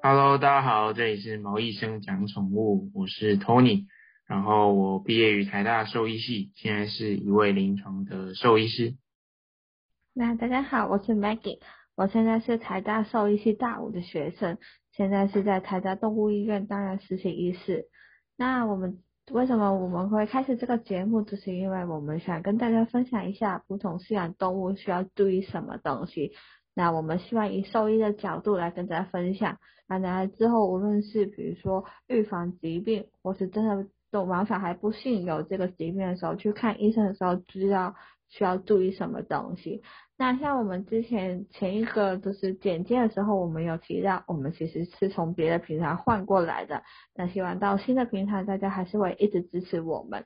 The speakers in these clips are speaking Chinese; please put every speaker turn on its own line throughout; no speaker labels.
Hello，大家好，这里是毛医生讲宠物，我是 Tony，然后我毕业于台大兽医系，现在是一位临床的兽医师。
那大家好，我是 Maggie，我现在是台大兽医系大五的学生，现在是在台大动物医院担任实习医师。那我们为什么我们会开始这个节目，就是因为我们想跟大家分享一下不同饲养动物需要注意什么东西。那我们希望以兽医的角度来跟大家分享，那来之后无论是比如说预防疾病，或是真的动毛小孩不幸有这个疾病的时候，去看医生的时候，知道需要注意什么东西。那像我们之前前一个就是简介的时候，我们有提到，我们其实是从别的平台换过来的。那希望到新的平台，大家还是会一直支持我们。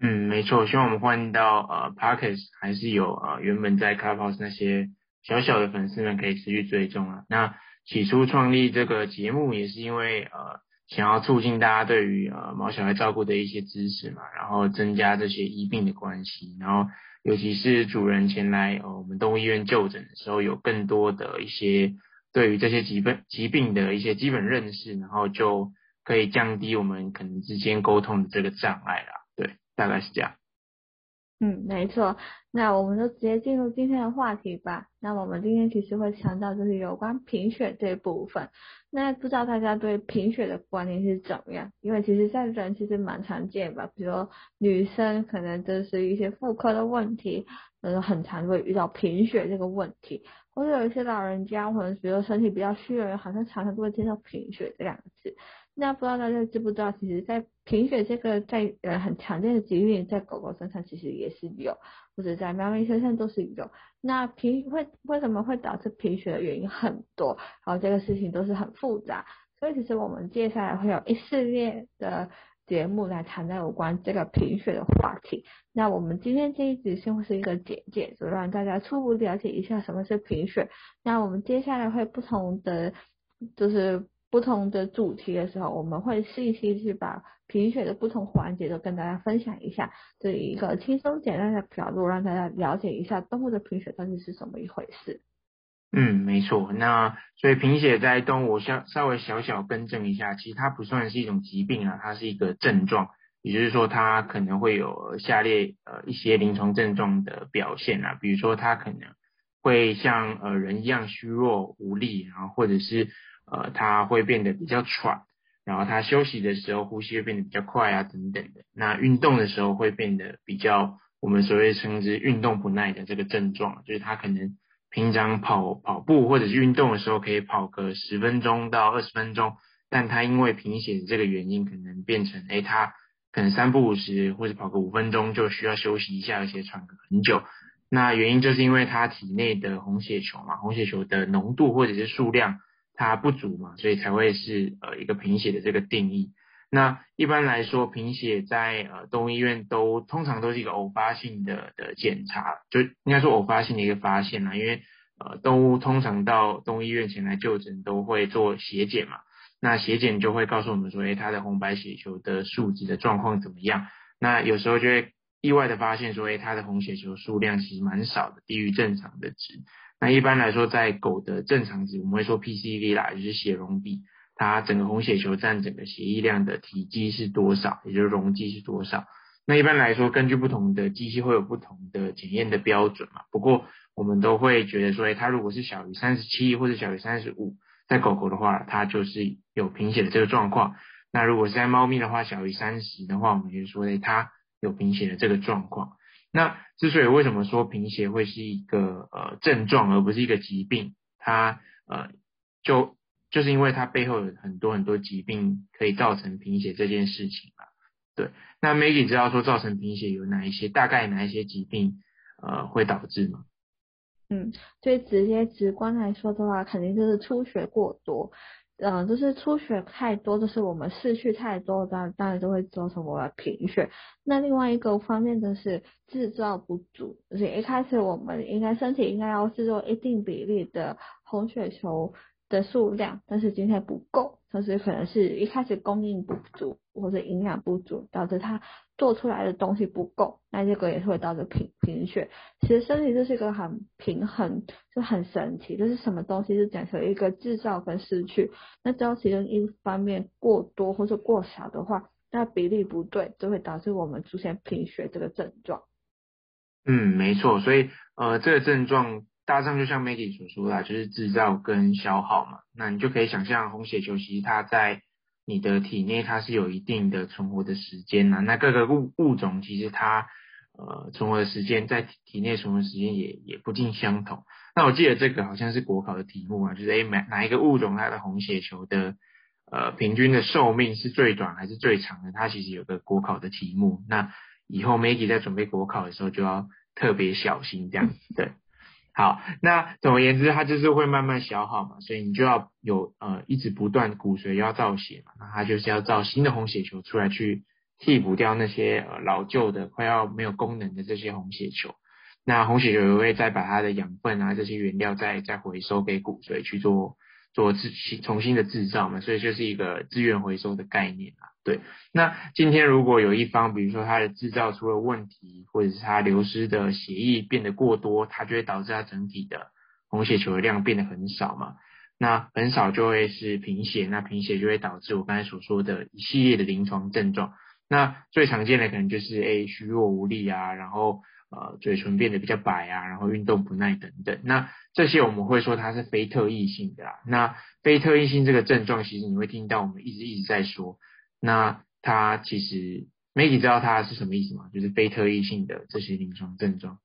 嗯，没错，希望我们换到呃 Parkes 还是有呃原本在 Clubhouse 那些小小的粉丝们可以持续追踪啊。那起初创立这个节目也是因为呃想要促进大家对于呃毛小孩照顾的一些知识嘛，然后增加这些医病的关系，然后。尤其是主人前来呃我们动物医院就诊的时候，有更多的一些对于这些疾病疾病的一些基本认识，然后就可以降低我们可能之间沟通的这个障碍啦。对，大概是这样。
嗯，没错。那我们就直接进入今天的话题吧。那我们今天其实会强调就是有关贫血这一部分。那不知道大家对贫血的观念是怎么样？因为其实在人其实蛮常见吧，比如女生可能就是一些妇科的问题，呃，很常会遇到贫血这个问题，或者有一些老人家，或者比如说身体比较虚的人，好像常常都会听到贫血这两个字。那不知道大家知不知道，其实，在贫血这个在呃很常见的疾病，在狗狗身上其实也是有，或者在猫咪身上都是有。那贫会为什么会导致贫血的原因很多，然后这个事情都是很复杂，所以其实我们接下来会有一系列的节目来谈到有关这个贫血的话题。那我们今天这一集先会是一个简介，就让大家初步了解一下什么是贫血。那我们接下来会不同的就是。不同的主题的时候，我们会细细去把贫血的不同环节都跟大家分享一下，这一个轻松简单的角度，让大家了解一下动物的贫血到底是怎么一回事。
嗯，没错。那所以贫血在动物，稍稍微小小更正一下，其实它不算是一种疾病啊，它是一个症状，也就是说它可能会有下列呃一些临床症状的表现啊，比如说它可能会像呃人一样虚弱无力，然后或者是。呃，他会变得比较喘，然后他休息的时候呼吸会变得比较快啊，等等的。那运动的时候会变得比较，我们所谓称之运动不耐的这个症状，就是他可能平常跑跑步或者是运动的时候可以跑个十分钟到二十分钟，但他因为贫血的这个原因，可能变成，哎，他可能三不五时或者跑个五分钟就需要休息一下，而且喘个很久。那原因就是因为他体内的红血球嘛，红血球的浓度或者是数量。它不足嘛，所以才会是呃一个贫血的这个定义。那一般来说，贫血在呃动物医院都通常都是一个偶发性的的检查，就应该说偶发性的一个发现啦。因为呃动物通常到动物医院前来就诊都会做血检嘛，那血检就会告诉我们说，诶它的红白血球的数值的状况怎么样？那有时候就会意外的发现说，诶它的红血球数量其实蛮少的，低于正常的值。那一般来说，在狗的正常值，我们会说 PCV 啦，就是血容比，它整个红血球占整个血液量的体积是多少，也就是容积是多少。那一般来说，根据不同的机器会有不同的检验的标准嘛。不过我们都会觉得说，哎，它如果是小于三十七或者小于三十五，在狗狗的话，它就是有贫血的这个状况。那如果是在猫咪的话，小于三十的话，我们就说，哎，它有贫血的这个状况。那之所以为什么说贫血会是一个呃症状而不是一个疾病，它呃就就是因为它背后有很多很多疾病可以造成贫血这件事情嘛。对，那 Maggie 知道说造成贫血有哪一些，大概哪一些疾病呃会导致吗？
嗯，最直接直观来说的话，肯定就是出血过多。嗯，就是出血太多，就是我们失去太多，当当然就会造成我们贫血。那另外一个方面就是制造不足，就是一开始我们应该身体应该要制作一定比例的红血球的数量，但是今天不够，但是可能是一开始供应不足或者营养不足，导致它做出来的东西不够，那这个也是会导致贫贫血。其实身体就是一个很平衡，就很神奇，就是什么东西是讲求一个制造跟失去，那只要其中一方面过多或者过少的话，那比例不对，就会导致我们出现贫血这个症状。
嗯，没错，所以呃，这个症状大致上就像 Maggie 所说的，就是制造跟消耗嘛。那你就可以想象红血球其实它在你的体内它是有一定的存活的时间呐。那各个物物种其实它呃存活的时间在体内存活时间也也不尽相同。那我记得这个好像是国考的题目啊，就是诶哪哪一个物种它的红血球的呃平均的寿命是最短还是最长的？它其实有个国考的题目。那以后 Maggie 在准备国考的时候就要特别小心这样子，对。好，那总而言之，它就是会慢慢消耗嘛，所以你就要有呃一直不断骨髓要造血嘛，那它就是要造新的红血球出来去替补掉那些呃老旧的快要没有功能的这些红血球。那红血球也会再把它的养分啊这些原料再再回收给骨髓去做。做自新重新的制造嘛，所以就是一个资源回收的概念啊。对，那今天如果有一方，比如说它的制造出了问题，或者是它流失的血液变得过多，它就会导致它整体的红血球的量变得很少嘛。那很少就会是贫血，那贫血就会导致我刚才所说的一系列的临床症状。那最常见的可能就是诶虚弱无力啊，然后。呃，嘴唇变得比较白啊，然后运动不耐等等，那这些我们会说它是非特异性的啦。那非特异性这个症状，其实你会听到我们一直一直在说，那它其实 Maggie 知道它是什么意思吗？就是非特异性的这些临床症状。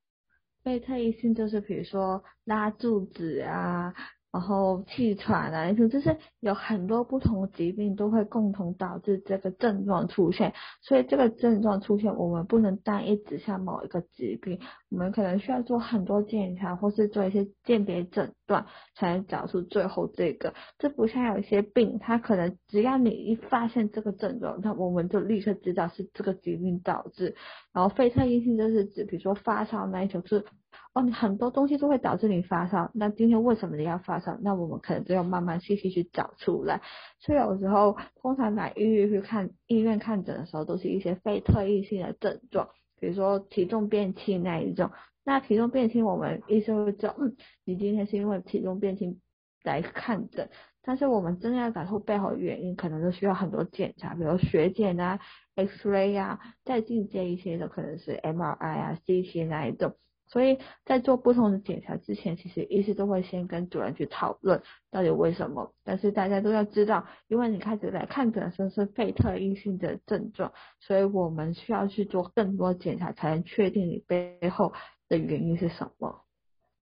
非特异性就是比如说拉肚子啊。然后气喘啊，就是有很多不同的疾病都会共同导致这个症状出现，所以这个症状出现，我们不能单一指向某一个疾病，我们可能需要做很多检查，或是做一些鉴别诊断，才能找出最后这个。这不像有一些病，它可能只要你一发现这个症状，那我们就立刻知道是这个疾病导致。然后非特异性就是指，比如说发烧那一种是。哦，你很多东西都会导致你发烧。那今天为什么你要发烧？那我们可能就要慢慢细细去找出来。所以有时候通常来医院去看医院看诊的时候，都是一些非特异性的症状，比如说体重变轻那一种。那体重变轻，我们医生会知道，嗯，你今天是因为体重变轻来看诊。但是我们真的要找出背后的原因，可能都需要很多检查，比如血检啊、X ray 啊，再进阶一些的可能是 MRI 啊、CT 那一种。所以在做不同的检查之前，其实医师都会先跟主任去讨论到底为什么。但是大家都要知道，因为你开始来看诊的时候是非特异性的症状，所以我们需要去做更多检查，才能确定你背后的原因是什么。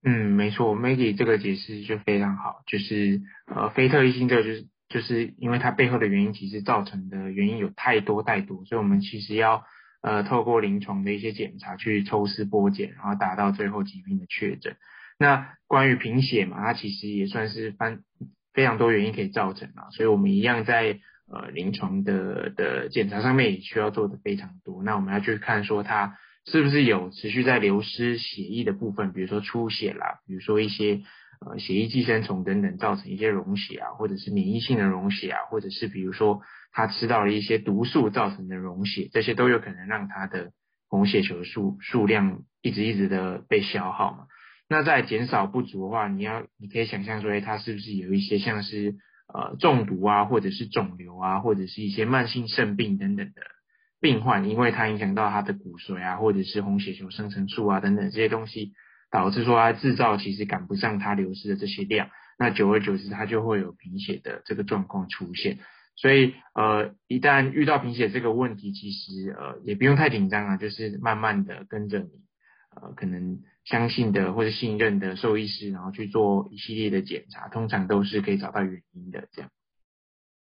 嗯，没错，Maggie 这个解释就非常好，就是呃非特异性这个就是就是因为它背后的原因其实造成的原因有太多太多，所以我们其实要。呃，透过临床的一些检查去抽丝剥茧，然后达到最后疾病的确诊。那关于贫血嘛，它其实也算是翻非常多原因可以造成啊，所以我们一样在呃临床的的检查上面也需要做的非常多。那我们要去看说它是不是有持续在流失血液的部分，比如说出血啦，比如说一些呃血液寄生虫等等造成一些溶血啊，或者是免疫性的溶血啊，或者是比如说。他吃到了一些毒素造成的溶血，这些都有可能让他的红血球数数量一直一直的被消耗嘛。那在减少不足的话，你要你可以想象说，他是不是有一些像是呃中毒啊，或者是肿瘤啊，或者是一些慢性肾病等等的病患，因为它影响到他的骨髓啊，或者是红血球生成素啊等等这些东西，导致说他制造其实赶不上他流失的这些量，那久而久之，他就会有贫血的这个状况出现。所以，呃，一旦遇到贫血这个问题，其实呃也不用太紧张啊，就是慢慢的跟着你，呃，可能相信的或者信任的兽医师，然后去做一系列的检查，通常都是可以找到原因的。这样。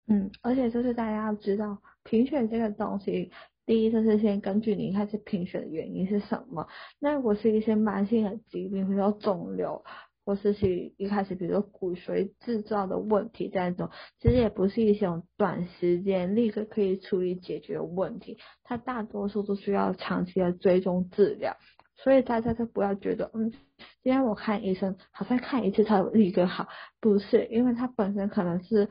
嗯，而且就是大家要知道，贫血这个东西，第一就是先根据你开始贫血的原因是什么。那如果是一些慢性的疾病，比如说肿瘤。或是去一开始，比如说骨髓制造的问题，这种其实也不是一种短时间立刻可以处理解决问题，它大多数都需要长期的追踪治疗。所以大家都不要觉得，嗯，今天我看医生好像看一次才立刻好，不是，因为它本身可能是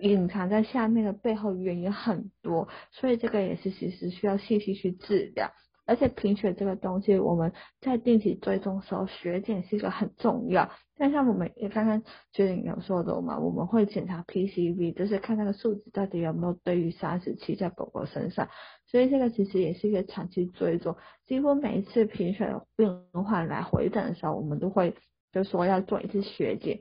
隐藏在下面的背后原因很多，所以这个也是其实需要细细去治疗。而且贫血这个东西，我们在定期追踪的时候，血检是一个很重要。但像我们也刚刚学姐有说的嘛，我们会检查 PCV，就是看那个数值到底有没有低于三十七在狗狗身上。所以这个其实也是一个长期追踪。几乎每一次贫血的病患来回诊的时候，我们都会就说要做一次血检。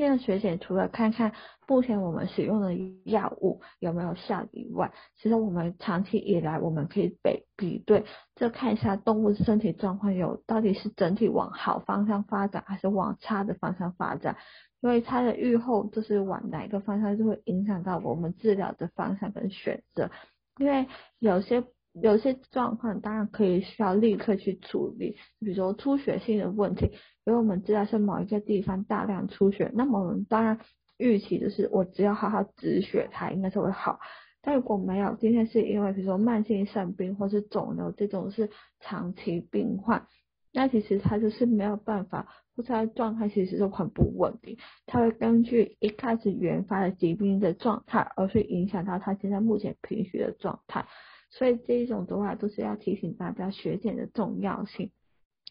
这样血检除了看看目前我们使用的药物有没有效以外，其实我们长期以来我们可以比比对，就看一下动物身体状况有到底是整体往好方向发展，还是往差的方向发展。因为它的预后就是往哪个方向，就会影响到我们治疗的方向跟选择。因为有些。有些状况当然可以需要立刻去处理，比如说出血性的问题，因为我们知道是某一个地方大量出血，那么我们当然预期就是我只要好好止血，它应该是会好。但如果没有，今天是因为比如说慢性肾病或是肿瘤这种是长期病患，那其实它就是没有办法，或者它状态其实就很不稳定，它会根据一开始原发的疾病的状态，而去影响到它现在目前贫血的状态。所以这一种的话，都是要提醒大家血检的重要性。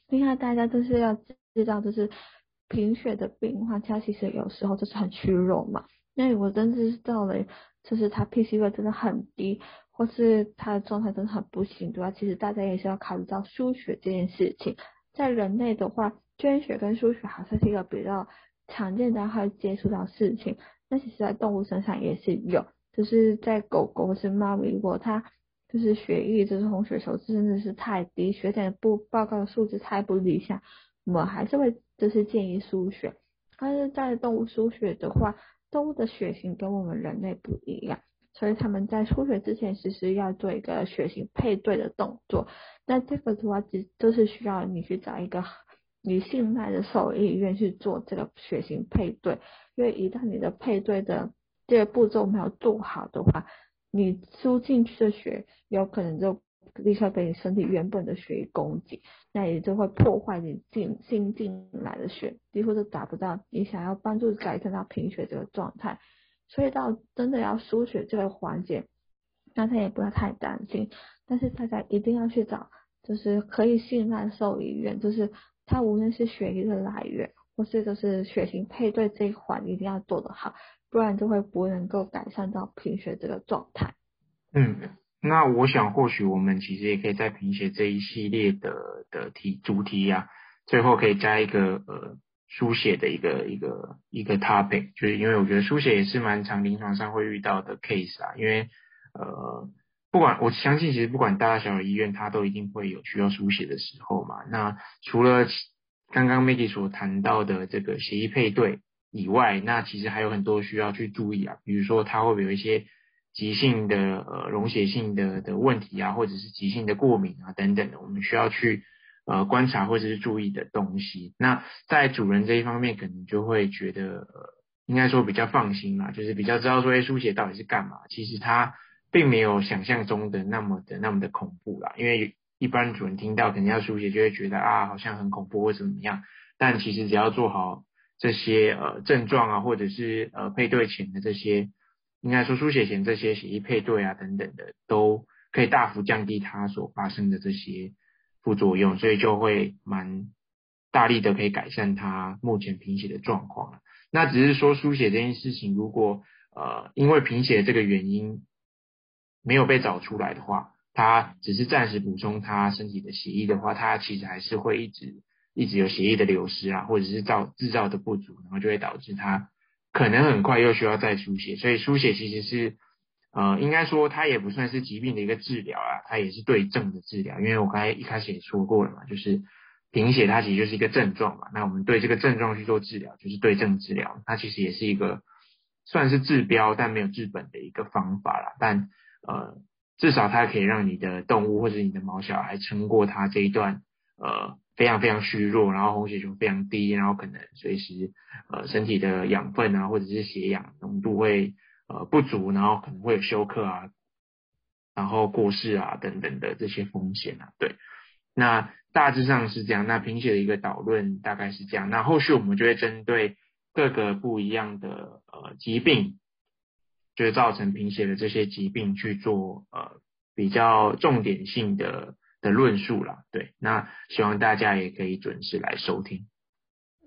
另外，大家都是要知道，就是贫血的病患，他其实有时候就是很虚弱嘛。那我真的是到了，就是他 P C 位真的很低，或是他的状态真的很不行的话，其实大家也是要考虑到输血这件事情。在人类的话，捐血跟输血好像是一个比较常见的会接触到事情。那其实，在动物身上也是有，就是在狗狗或是猫咪，如果它就是血液，就是红血球真的是太低，血检不报告的数字太不理想，我们还是会就是建议输血。但是在动物输血的话，动物的血型跟我们人类不一样，所以他们在输血之前其实要做一个血型配对的动作。那这个的话，只就是需要你去找一个你信赖的兽医院去做这个血型配对，因为一旦你的配对的这个步骤没有做好的话，你输进去的血有可能就立刻被你身体原本的血液供给，那也就会破坏你进新进来的血，几乎都达不到你想要帮助改善到贫血这个状态。所以到真的要输血这个环节，大家也不要太担心，但是大家一定要去找就是可以信赖兽医院，就是它无论是血液的来源，或是就是血型配对这一环一定要做得好。不然就会不能够改善到贫血这个状态。
嗯，那我想或许我们其实也可以在贫血这一系列的的题主题呀，最后可以加一个呃书写的一个一个一个 topic，就是因为我觉得书写也是蛮常临床上会遇到的 case 啊，因为呃不管我相信其实不管大小的医院，它都一定会有需要书写的时候嘛。那除了刚刚 Maggie 所谈到的这个协议配对。以外，那其实还有很多需要去注意啊，比如说它会有一些急性的呃溶血性的的问题啊，或者是急性的过敏啊等等的，我们需要去呃观察或者是注意的东西。那在主人这一方面，可能就会觉得呃应该说比较放心嘛，就是比较知道说诶输血到底是干嘛。其实它并没有想象中的那么的那么的恐怖啦，因为一般主人听到肯定要输血，就会觉得啊好像很恐怖或怎么样，但其实只要做好。这些呃症状啊，或者是呃配对前的这些，应该说输血前这些血液配对啊等等的，都可以大幅降低它所发生的这些副作用，所以就会蛮大力的可以改善它目前贫血的状况那只是说输血这件事情，如果呃因为贫血这个原因没有被找出来的话，它只是暂时补充它身体的血液的话，它其实还是会一直。一直有血液的流失啊，或者是造制造的不足，然后就会导致它可能很快又需要再输血。所以输血其实是呃，应该说它也不算是疾病的一个治疗啊，它也是对症的治疗。因为我刚才一开始也说过了嘛，就是贫血它其实就是一个症状嘛，那我们对这个症状去做治疗，就是对症治疗。它其实也是一个算是治标但没有治本的一个方法啦。但呃，至少它可以让你的动物或者你的毛小孩撑过它这一段呃。非常非常虚弱，然后红血球非常低，然后可能随时呃身体的养分啊或者是血氧浓度会呃不足，然后可能会有休克啊，然后过世啊等等的这些风险啊。对，那大致上是这样。那贫血的一个导论大概是这样。那后续我们就会针对各个不一样的呃疾病，就是造成贫血的这些疾病去做呃比较重点性的的论述啦。对，那希望大家也可以准时来收听。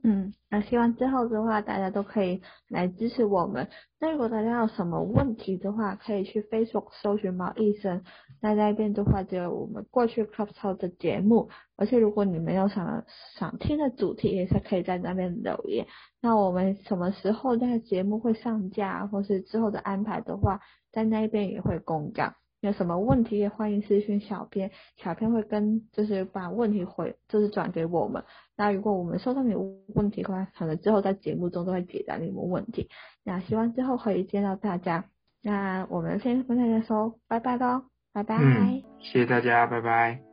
嗯，那希望之后的话，大家都可以来支持我们。那如果大家有什么问题的话，可以去 Facebook 搜寻毛医生。那那边的话，就有我们过去 Club Talk 的节目。而且如果你们有想想听的主题，也是可以在那边留言。那我们什么时候那个节目会上架，或是之后的安排的话，在那边也会公告。有什么问题也欢迎私讯小编，小编会跟就是把问题回就是转给我们。那如果我们收到你问题的话，可能之后在节目中都会解答你们问题。那希望之后可以见到大家。那我们先跟大家说拜拜喽，拜拜。
嗯，谢谢大家，拜拜。